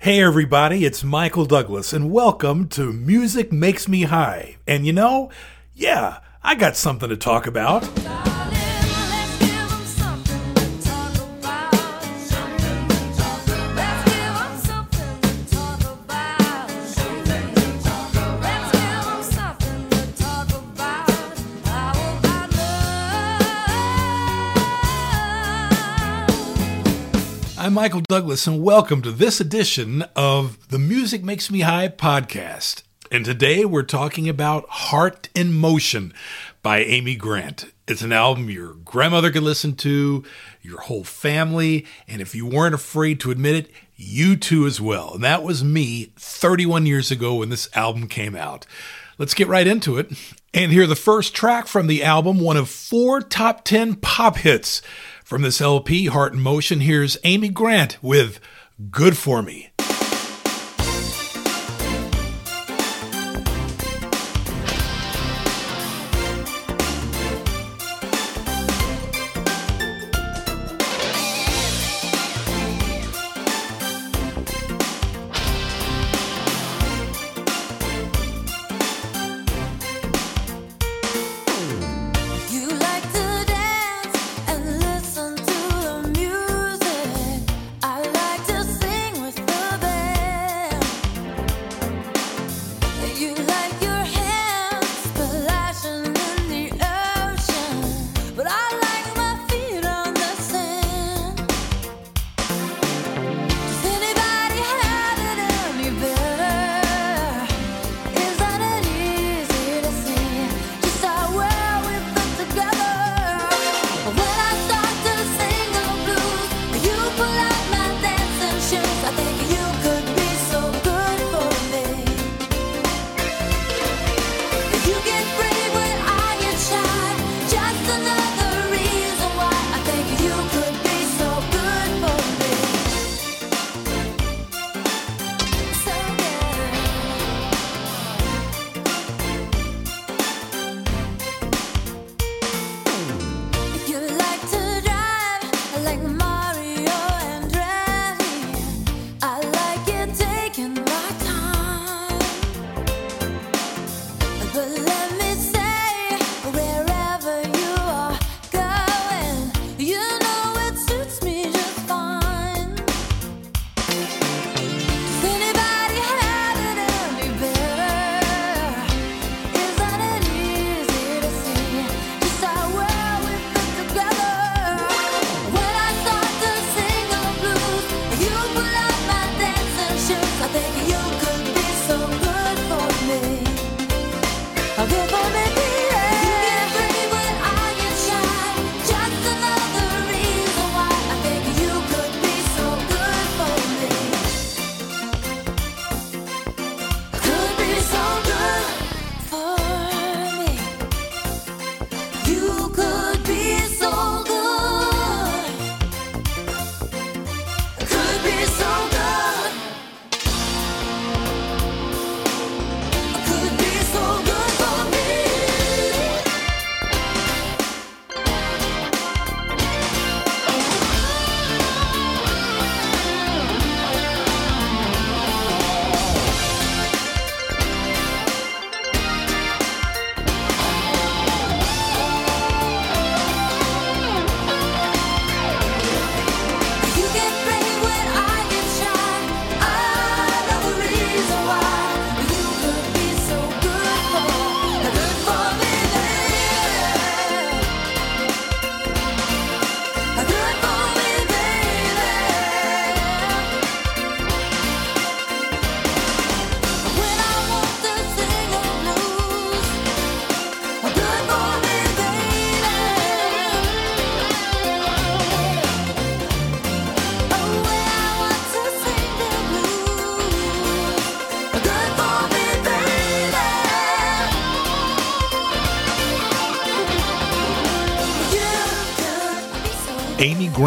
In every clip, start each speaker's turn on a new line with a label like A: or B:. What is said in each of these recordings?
A: Hey everybody, it's Michael Douglas and welcome to Music Makes Me High. And you know, yeah, I got something to talk about. Michael Douglas, and welcome to this edition of the Music Makes Me High podcast. And today we're talking about Heart in Motion by Amy Grant. It's an album your grandmother could listen to, your whole family, and if you weren't afraid to admit it, you too as well. And that was me 31 years ago when this album came out. Let's get right into it and hear the first track from the album, one of four top 10 pop hits from this LP, Heart in Motion, here's Amy Grant with Good For Me.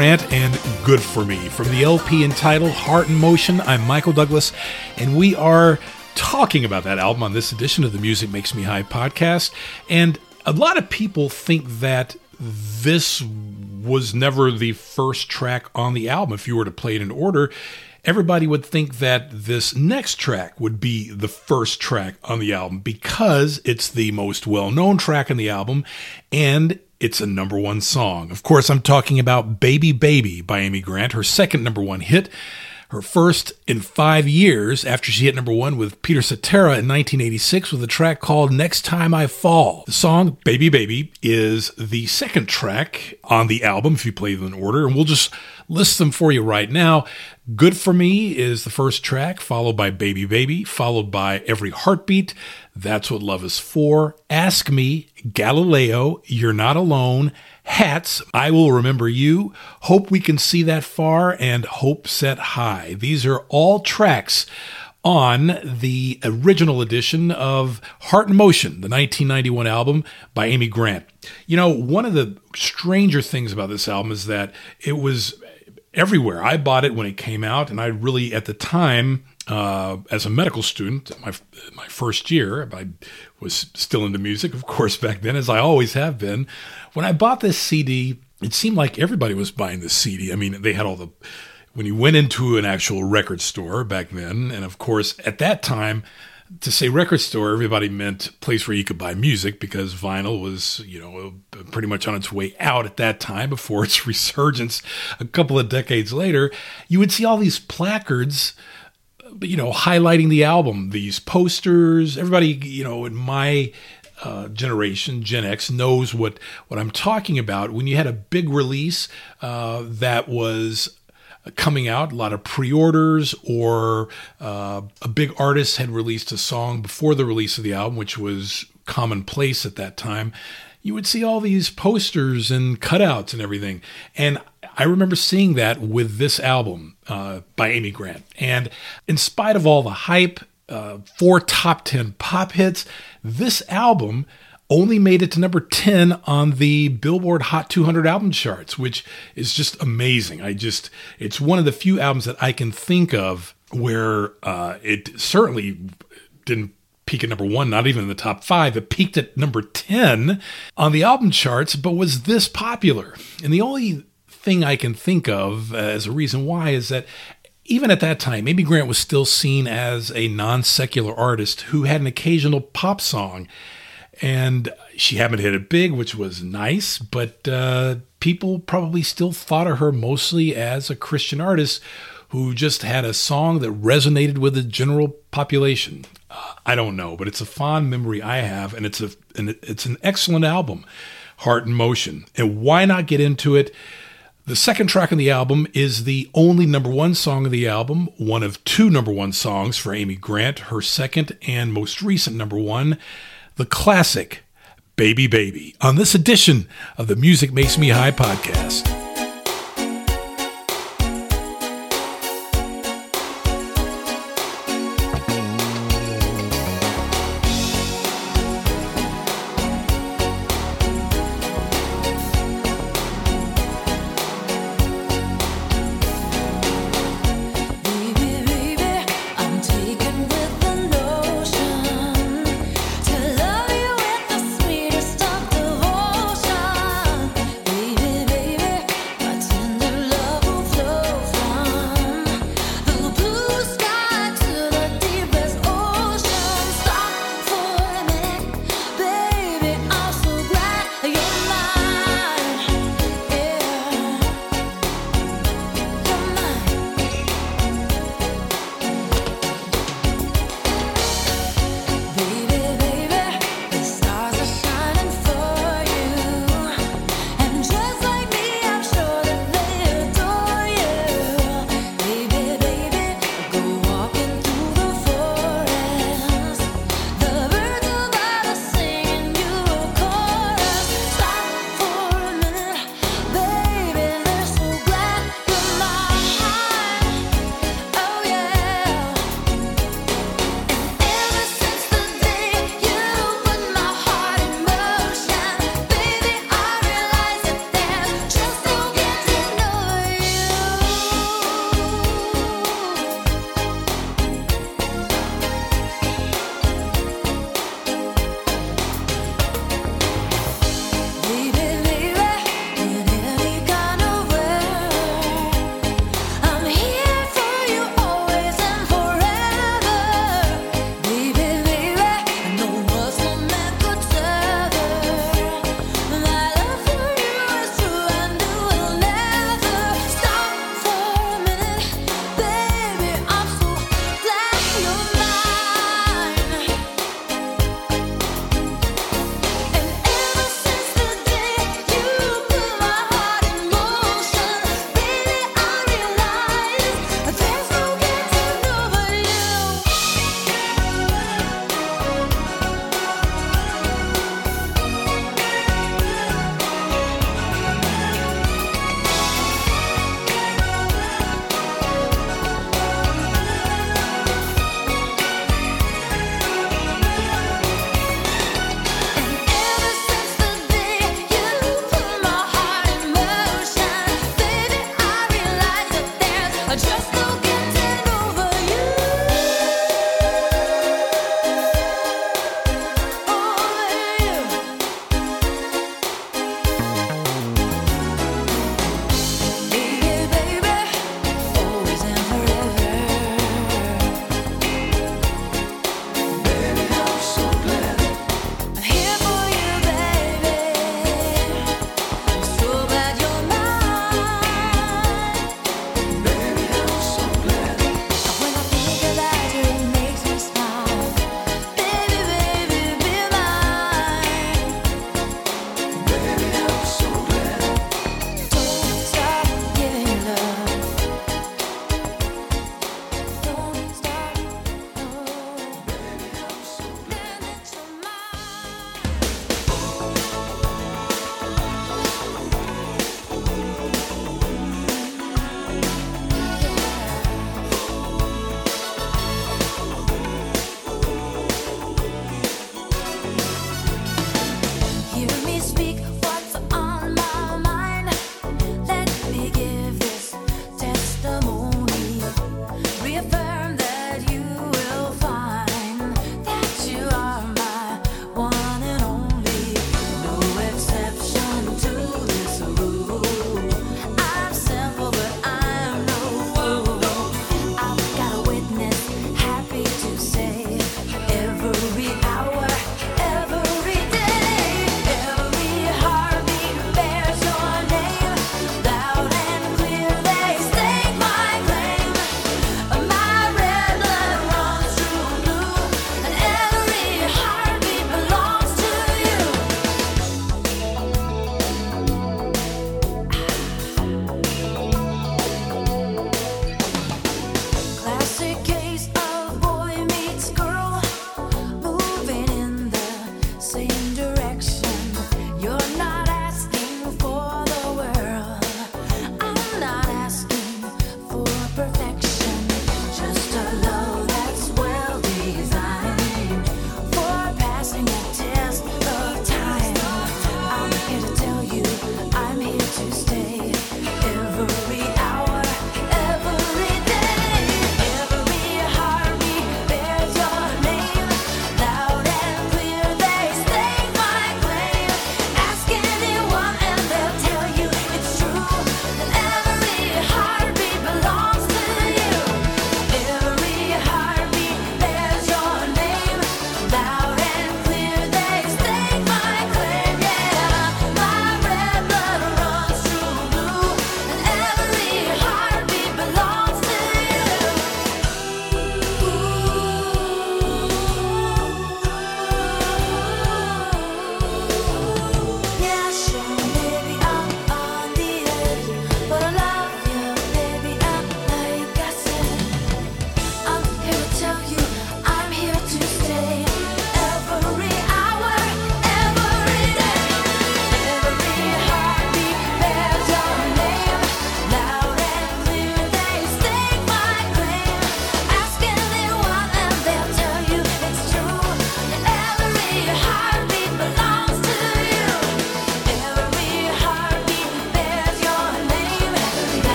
A: Grant and Good For Me from the LP entitled Heart in Motion. I'm Michael Douglas, and we are talking about that album on this edition of the Music Makes Me High podcast. And a lot of people think that this was never the first track on the album if you were to play it in order.
B: everybody would think that this next track would be the first track on the album because it's the most well known track on the album and it's a number one song. Of course, I'm talking about Baby Baby by Amy Grant, her second number one hit her first in five years after she hit number one with Peter Cetera in 1986 with a track called Next Time I Fall. The song Baby Baby is the second track on the album if you play them in order, and we'll just list them for you right now. Good for Me is the first track, followed by Baby Baby, followed by Every Heartbeat. That's what love is for. Ask Me, Galileo, You're Not Alone, Hats, I Will Remember You, Hope We Can See That Far, and Hope Set High. These are all tracks on the original edition of Heart in Motion, the 1991 album by Amy Grant. You know, one of the stranger things about this album is that it was everywhere. I bought it when it came out, and I really, at the time, uh, as a medical student, my my first year, I was still into music, of course, back then, as I always have been. When I bought this CD, it seemed like everybody was buying this CD. I mean, they had all the when you went into an actual record store back then, and of course, at that time, to say record store, everybody meant place where you could buy music because vinyl was, you know, pretty much on its way out at that time before its resurgence a couple of decades later. You would see all these placards you know, highlighting the album, these posters. Everybody, you know, in my uh, generation, Gen X, knows what what I'm talking about. When you had a big release uh, that was coming out, a lot of pre-orders, or uh, a big artist had released a song before the release of the album, which was commonplace at that time. You would see all these posters and cutouts and everything, and I remember seeing that with this album uh, by Amy Grant. And in spite of all the hype, uh, four top 10 pop hits, this album only made it to number 10 on the Billboard Hot 200 album charts, which is just amazing. I just, it's one of the few albums that I can think of where uh, it certainly didn't peak at number one, not even in the top five. It peaked at number 10 on the album charts, but was this popular. And the only thing I can think of as a reason why is that even at that time, Amy Grant was still seen as a non secular artist who had an occasional pop song. And she happened to hit it big, which was nice, but uh, people probably still thought of her mostly as a Christian artist who just had a song that resonated with the general population. Uh, I don't know, but it's a fond memory I have, and it's a and it's an excellent album, Heart in Motion. And why not get into it? The second track on the album is the only number one song of the album, one of two number one songs for Amy Grant, her second and most recent number one, the classic Baby Baby, on this edition of the Music Makes Me High podcast.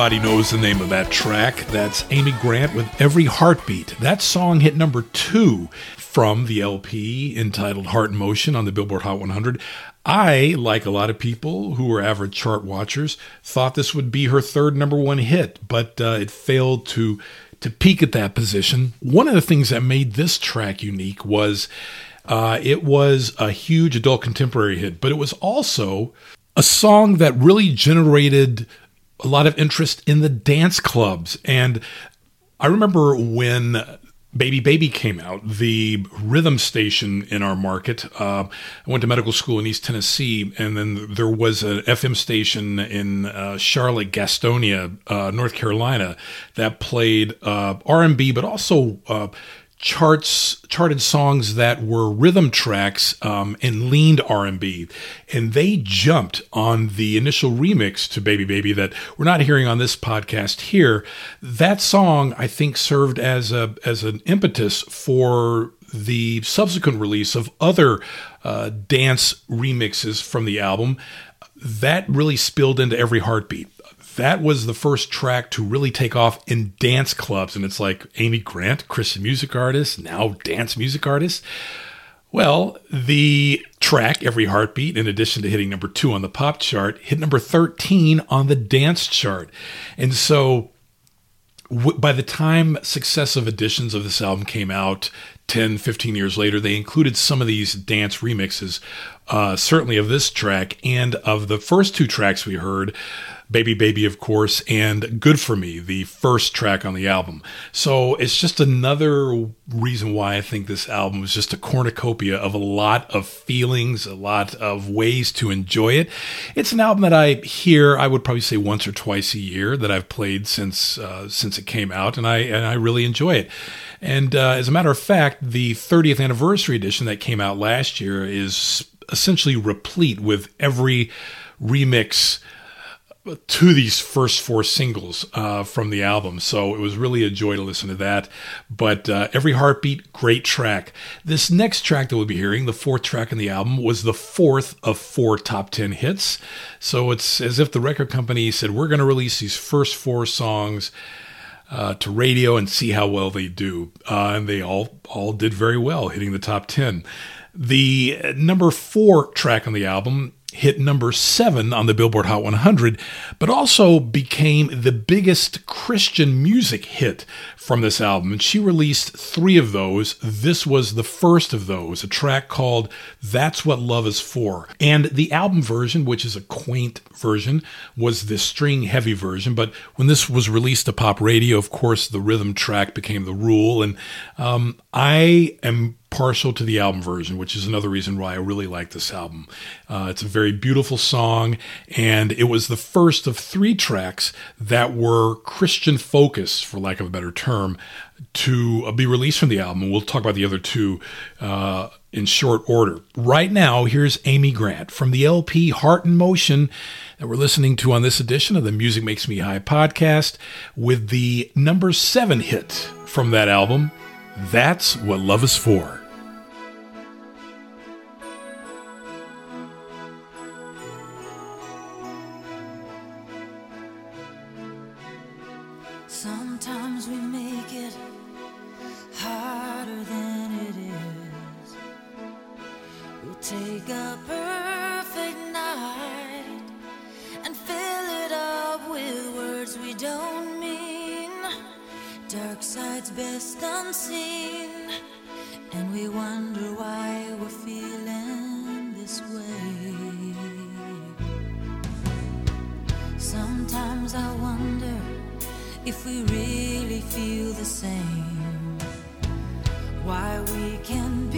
B: Everybody knows the name of that track. That's Amy Grant with Every Heartbeat. That song hit number two from the LP entitled Heart in Motion on the Billboard Hot 100. I, like a lot of people who were average chart watchers, thought this would be her third number one hit, but uh, it failed to to peak at that position. One of the things that made this track unique was uh, it was a huge adult contemporary hit, but it was also a song that really generated a lot of interest in the dance clubs. And I remember when Baby Baby came out, the rhythm station in our market. Uh, I went to medical school in East Tennessee, and then there was an FM station in uh, Charlotte, Gastonia, uh, North Carolina, that played uh, R&B, but also uh, charts charted songs that were rhythm tracks um, and leaned R&B and they jumped on the initial remix to Baby Baby that we're not hearing on this podcast here. That song I think served as a as an impetus for the subsequent release of other uh, dance remixes from the album. That really spilled into every heartbeat that was the first track to really take off in dance clubs. And it's like Amy Grant, Christian music artist, now dance music artist. Well, the track, Every Heartbeat, in addition to hitting number two on the pop chart, hit number 13 on the dance chart. And so w- by the time successive editions of this album came out 10, 15 years later, they included some of these dance remixes, uh, certainly of this track and of the first two tracks we heard. Baby Baby, of course, and Good for Me, the first track on the album. So it's just another reason why I think this album is just a cornucopia of a lot of feelings, a lot of ways to enjoy it. It's an album that I hear, I would probably say once or twice a year that I've played since uh, since it came out, and I and I really enjoy it. And uh, as a matter of fact, the 30th anniversary edition that came out last year is essentially replete with every remix to these first four singles uh, from the album. So it was really a joy to listen to that. But uh, every heartbeat, great track. This next track that we'll be hearing, the fourth track in the album, was the fourth of four top 10 hits. So it's as if the record company said, we're going to release these first four songs. Uh, to radio and see how well they do, uh, and they all all did very well, hitting the top ten. The number four track on the album hit number seven on the Billboard Hot 100, but also became the biggest Christian music hit from this album. And she released three of those. This was the first of those, a track called That's What Love Is For. And the album version, which is a quaint version, was the string heavy version. But when this was released to pop radio, of course, the rhythm track became the rule. And um, I am partial to the album version, which is another reason why I really like this album. Uh, it's a very beautiful song, and it was the first of three tracks that were Christian focused, for lack of a better term, to uh, be released from the album. We'll talk about the other two uh, in short order. Right now, here's Amy Grant from the LP Heart in Motion that we're listening to on this edition of the Music Makes Me High podcast with the number seven hit from that album. That's what love is for.
A: dark side's best unseen, and we wonder why we're feeling this way. Sometimes I wonder if we really feel the same, why we can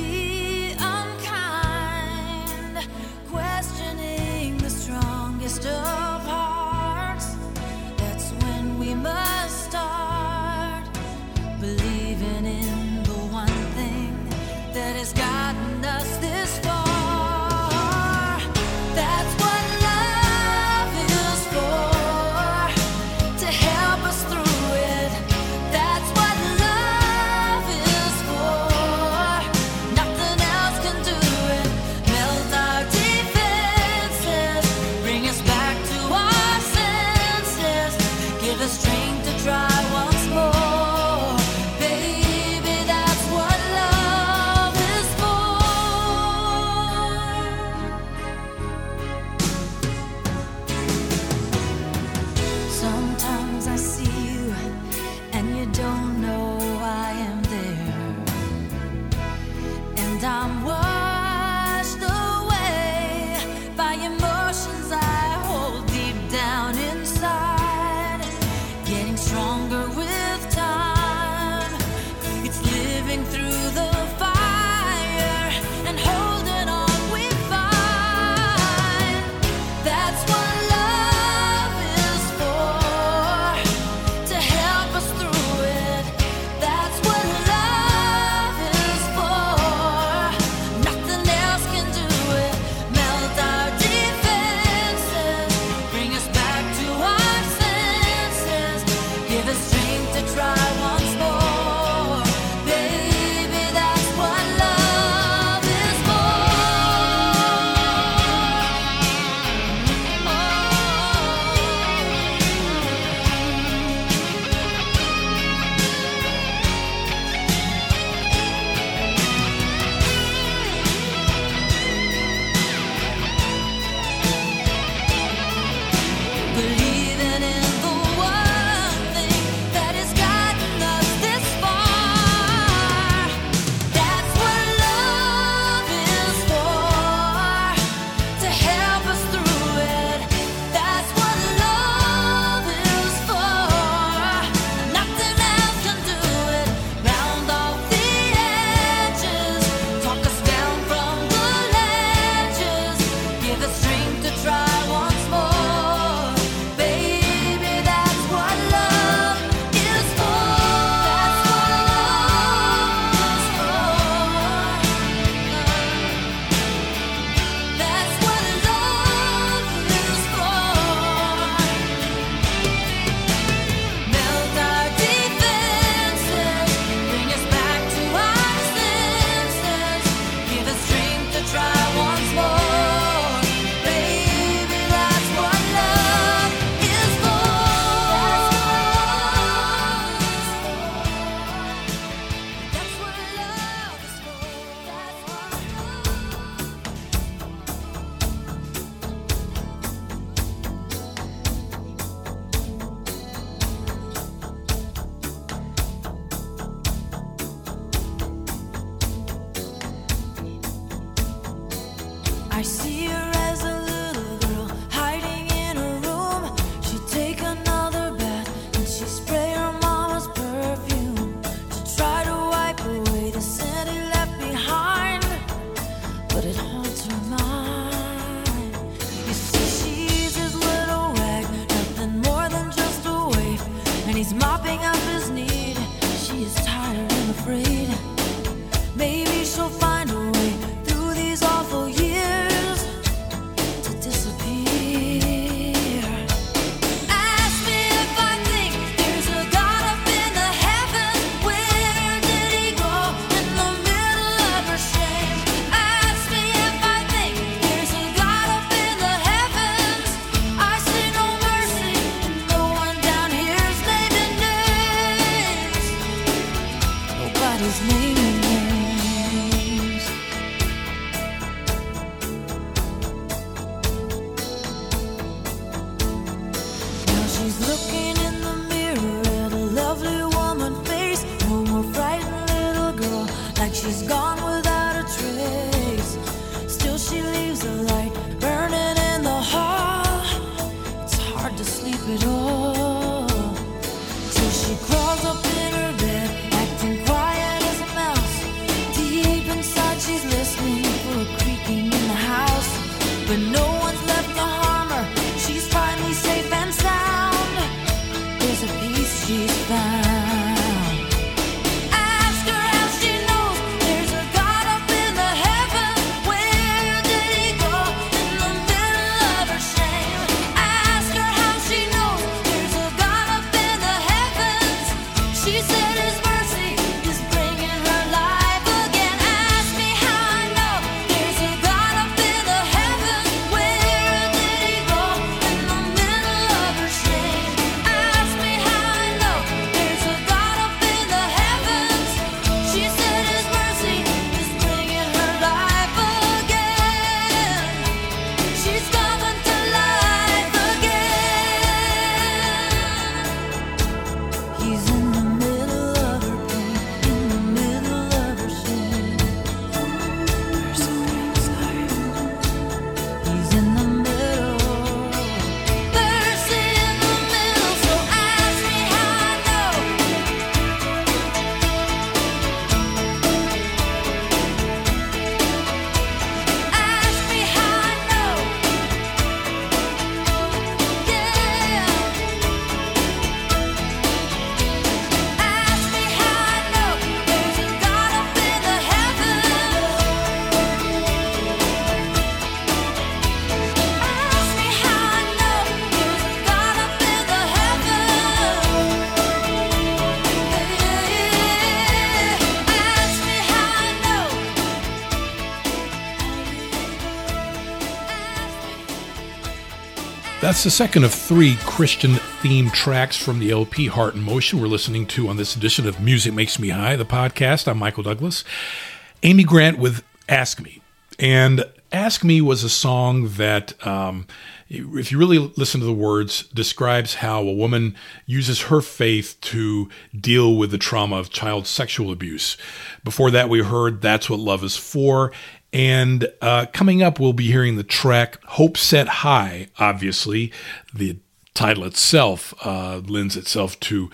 B: That's the second of three Christian themed tracks from the LP Heart in Motion we're listening to on this edition of Music Makes Me High, the podcast. I'm Michael Douglas. Amy Grant with Ask Me. And Ask Me was a song that, um, if you really listen to the words, describes how a woman uses her faith to deal with the trauma of child sexual abuse. Before that, we heard That's What Love Is For. And uh, coming up, we'll be hearing the track Hope Set High. Obviously, the title itself uh, lends itself to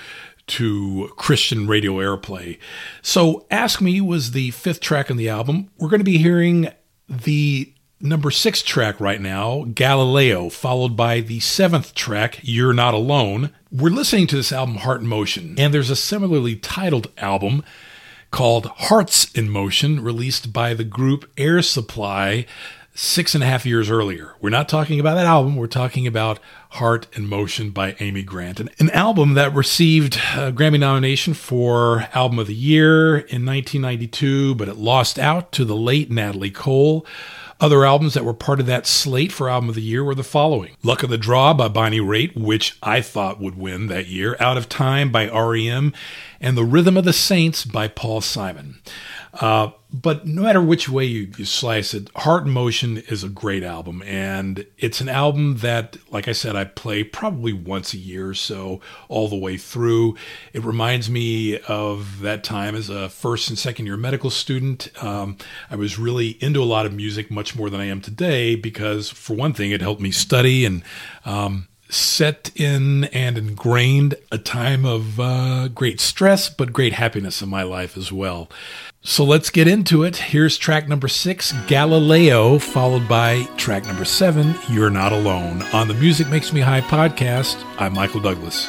B: to Christian radio airplay. So, Ask Me was the fifth track on the album. We're going to be hearing the number six track right now, Galileo, followed by the seventh track, You're Not Alone. We're listening to this album, Heart in Motion, and there's a similarly titled album called Hearts in Motion, released by the group Air Supply six and a half years earlier. We're not talking about that album, we're talking about Heart in Motion by Amy Grant, an, an album that received a Grammy nomination for Album of the Year in 1992, but it lost out to the late Natalie Cole. Other albums that were part of that slate for Album of the Year were the following. Luck of the Draw by Bonnie Raitt, which I thought would win that year, Out of Time by REM, and The Rhythm of the Saints by Paul Simon. Uh, but no matter which way you, you slice it, Heart in Motion is a great album. And it's an album that, like I said, I play probably once a year or so all the way through. It reminds me of that time as a first and second year medical student. Um, I was really into a lot of music, much more than I am today, because for one thing, it helped me study and um, set in and ingrained a time of uh, great stress, but great happiness in my life as well. So let's get into it. Here's track number six, Galileo, followed by track number seven, You're Not Alone. On the Music Makes Me High podcast, I'm Michael Douglas.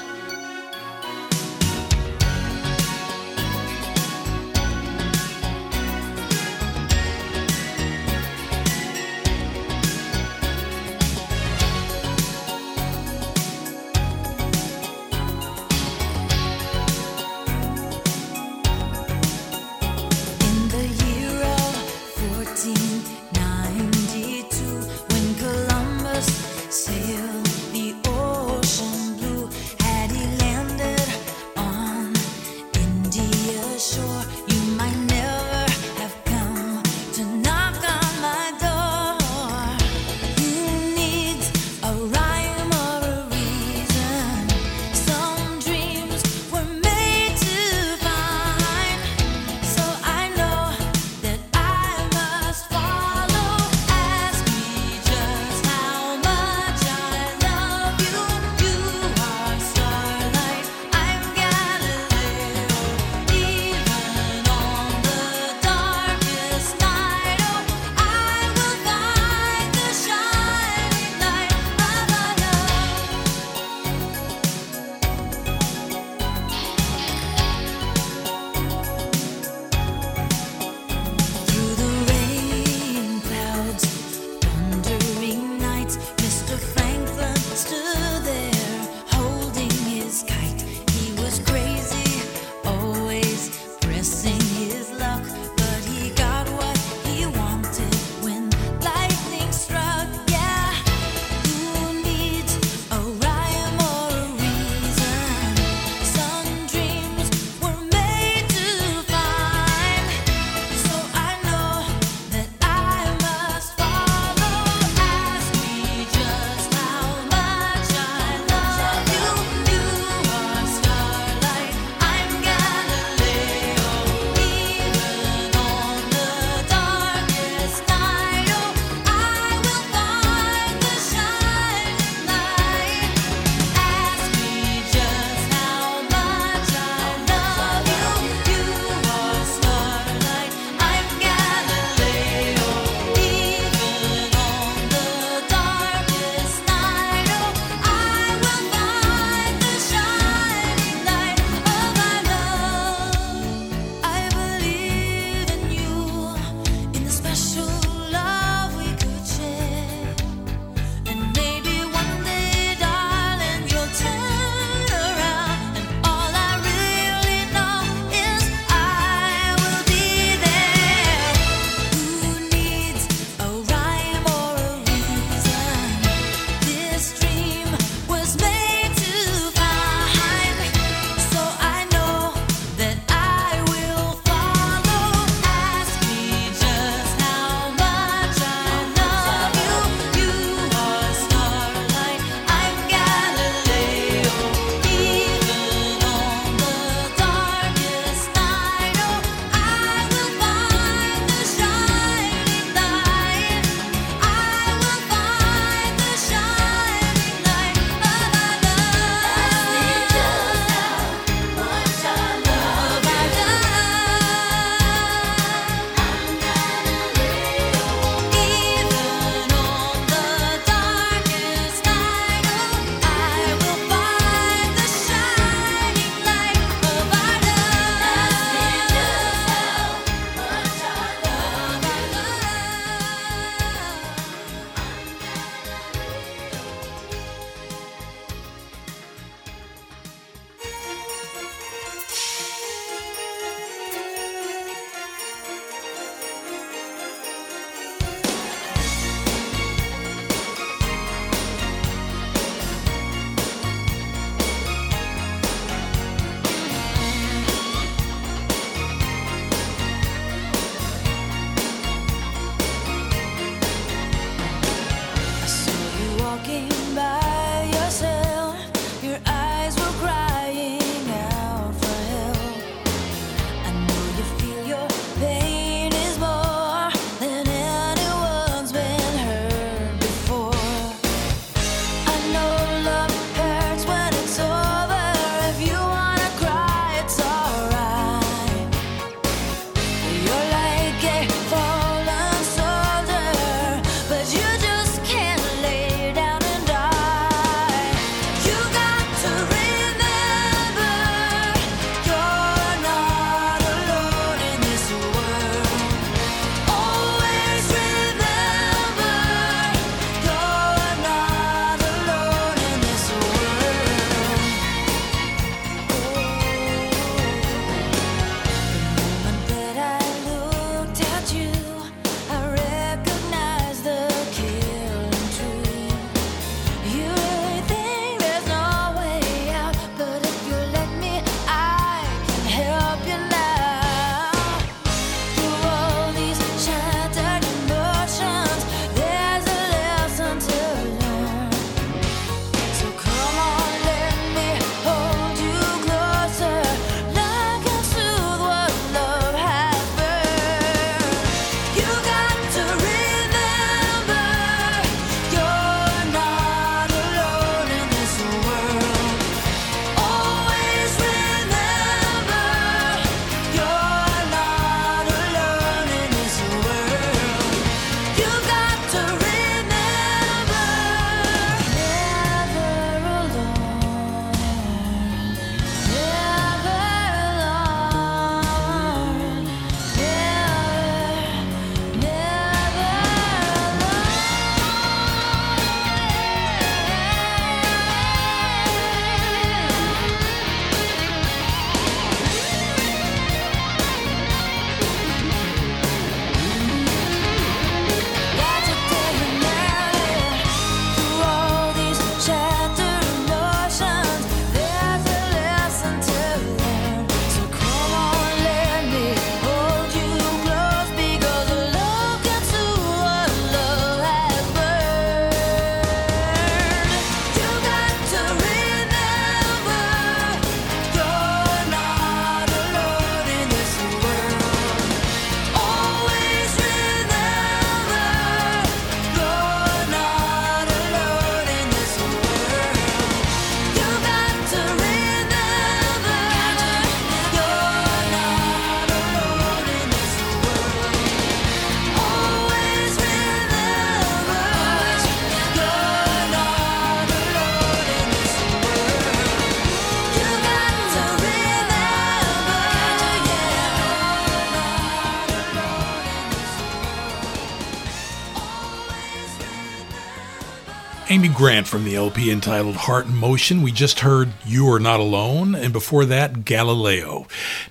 B: Amy Grant from the LP entitled Heart in Motion. We just heard You Are Not Alone, and before that, Galileo.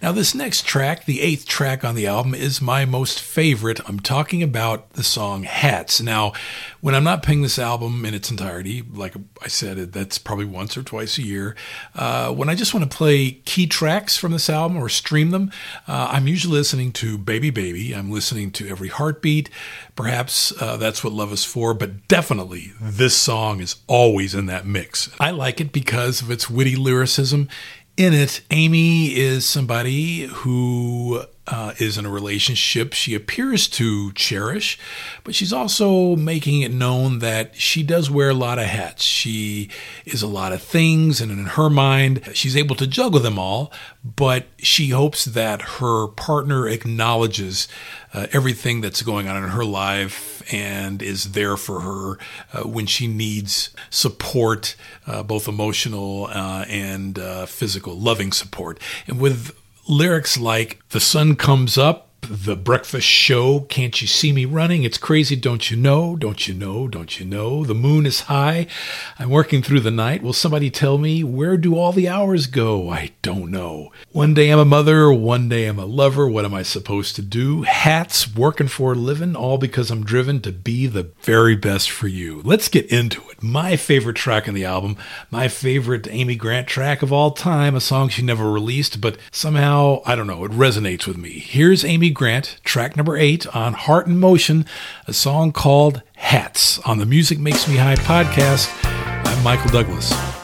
B: Now, this next track, the eighth track on the album, is my most favorite. I'm talking about the song Hats. Now, when I'm not playing this album in its entirety, like I said, that's probably once or twice a year. Uh, when I just want to play key tracks from this album or stream them, uh, I'm usually listening to Baby Baby. I'm listening to Every Heartbeat. Perhaps uh, that's what love is for, but definitely this song is always in that mix. I like it because of its witty lyricism. In it, Amy is somebody who uh, is in a relationship she appears to cherish, but she's also making it known that she does wear a lot of hats. She is a lot of things, and in her mind, she's able to juggle them all, but she hopes that her partner acknowledges uh, everything that's going on in her life and is there for her uh, when she needs support, uh, both emotional uh, and uh, physical, loving support. And with lyrics like, The sun comes up, the breakfast show. Can't you see me running? It's crazy, don't you know? Don't you know? Don't you know? The moon is high. I'm working through the night. Will somebody tell me where do all the hours go? I don't know. One day I'm a mother, one day I'm a lover. What am I supposed to do? Hats, working for a living, all because I'm driven to be the very best for you. Let's get into it. My favorite track on the album, my favorite Amy Grant track of all time, a song she never released, but somehow, I don't know, it resonates with me. Here's Amy Grant, track number eight on Heart in Motion, a song called Hats on the Music Makes Me High podcast. I'm Michael Douglas.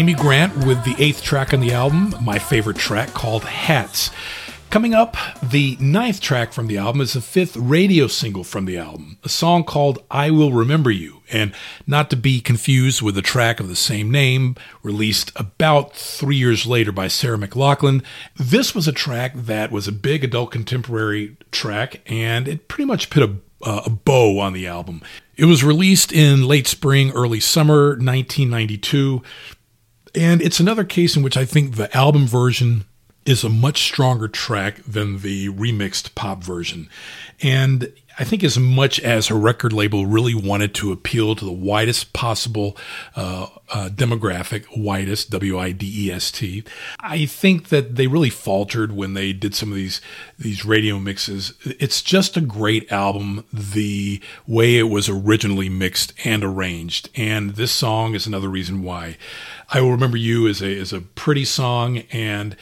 B: Amy Grant with the eighth track on the album, my favorite track called Hats. Coming up, the ninth track from the album is the fifth radio single from the album, a song called I Will Remember You, and not to be confused with a track of the same name, released about three years later by Sarah McLachlan. This was a track that was a big adult contemporary track, and it pretty much put a, uh, a bow on the album. It was released in late spring, early summer 1992, and it's another case in which I think the album version is a much stronger track than the remixed pop version. And I think as much as her record label really wanted to appeal to the widest possible uh, uh, demographic, widest, W I D E S T, I think that they really faltered when they did some of these these radio mixes. It's just a great album, the way it was originally mixed and arranged, and this song is another reason why. I will remember you as a as a pretty song, and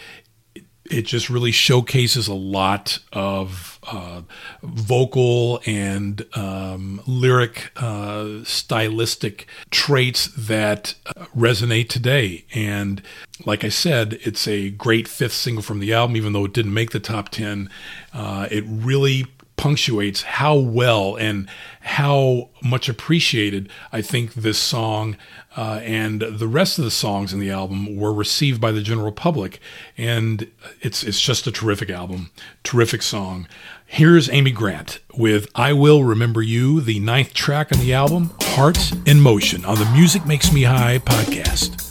B: it just really showcases a lot of uh, vocal and um, lyric uh, stylistic traits that uh, resonate today. And like I said, it's a great fifth single from the album, even though it didn't make the top 10. Uh, it really punctuates how well and how much appreciated I think this song uh, and the rest of the songs in the album were received by the general public. And it's it's just a terrific album, terrific song. Here's Amy Grant with "I Will Remember You," the ninth track on the album, "Hearts in Motion" on the Music Makes Me High podcast.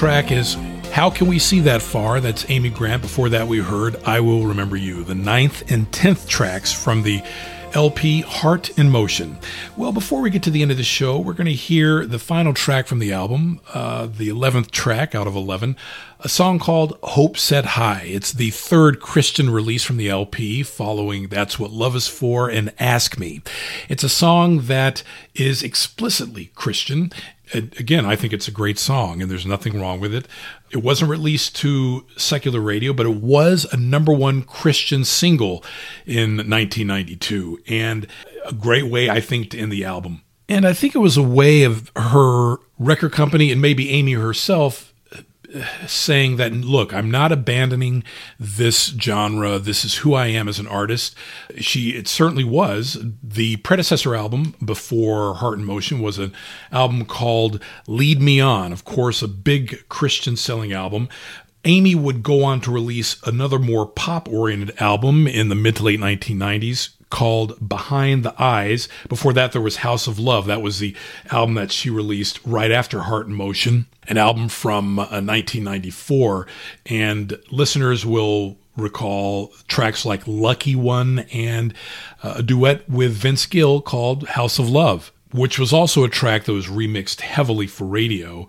B: Track is How Can We See That Far? That's Amy Grant. Before that, we heard I Will Remember You, the ninth and tenth tracks from the LP Heart in Motion. Well, before we get to the end of the show, we're going to hear the final track from the album, uh, the 11th track out of 11, a song called Hope Set High. It's the third Christian release from the LP, following That's What Love Is For and Ask Me. It's a song that is explicitly Christian. Again, I think it's a great song, and there's nothing wrong with it. It wasn't released to secular radio, but it was a number one Christian single in 1992, and a great way, I think, to end the album. And I think it was a way of her record company and maybe Amy herself saying that look i'm not abandoning this genre. This is who i am as an artist. She it certainly was. The predecessor album before heart in motion was an album called lead me on. Of course a big christian selling album. Amy would go on to release another more pop oriented album in the mid to late 1990s called Behind the Eyes. Before that, there was House of Love. That was the album that she released right after Heart in Motion, an album from uh, 1994. And listeners will recall tracks like Lucky One and uh, a duet with Vince Gill called House of Love, which was also a track that was remixed heavily for radio.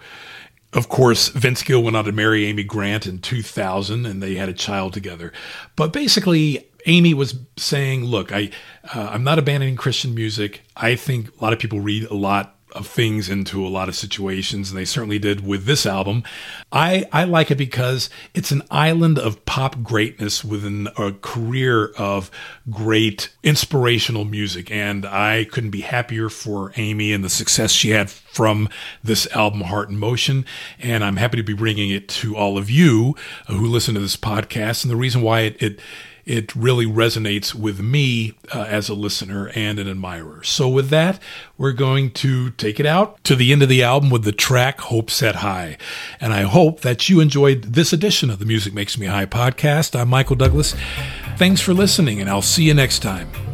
B: Of course, Vince Gill went on to marry Amy Grant in 2000 and they had a child together. But basically, Amy was saying, "Look, I uh, I'm not abandoning Christian music. I think a lot of people read a lot of things into a lot of situations, and they certainly did with this album. I, I like it because it's an island of pop greatness within a career of great inspirational music. And I couldn't be happier for Amy and the success she had from this album, Heart in Motion. And I'm happy to be bringing it to all of you who listen to this podcast. And the reason why it, it it really resonates with me uh, as a listener and an admirer. So, with that, we're going to take it out to the end of the album with the track Hope Set High. And I hope that you enjoyed this edition of the Music Makes Me High podcast. I'm Michael Douglas. Thanks for listening, and I'll see you next time.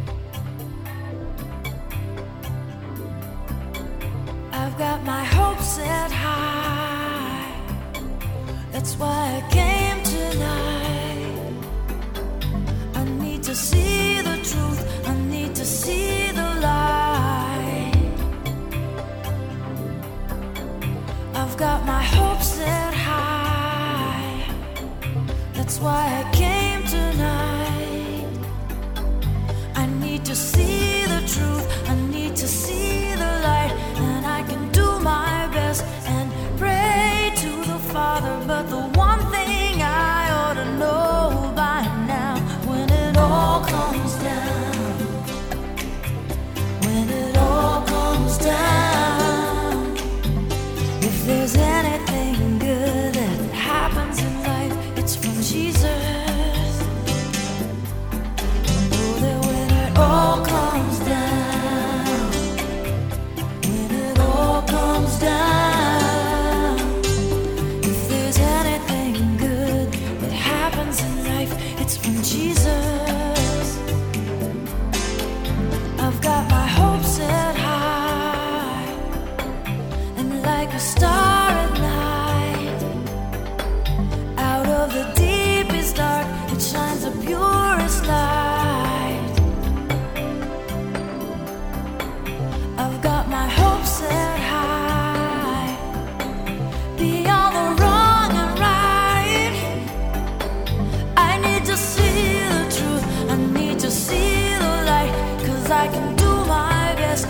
A: I can do my best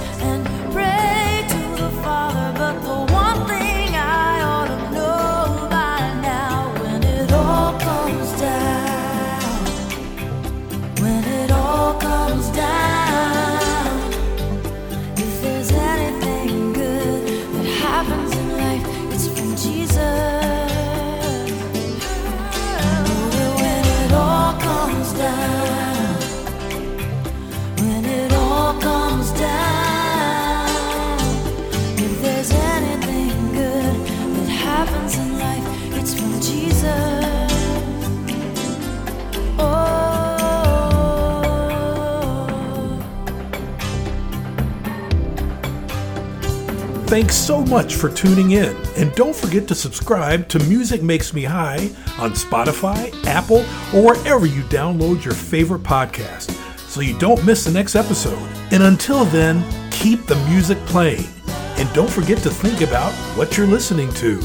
B: Thanks so much for tuning in. And don't forget to subscribe to Music Makes Me High on Spotify, Apple, or wherever you download your favorite podcast so you don't miss the next episode. And until then, keep the music playing. And don't forget to think about what you're listening to.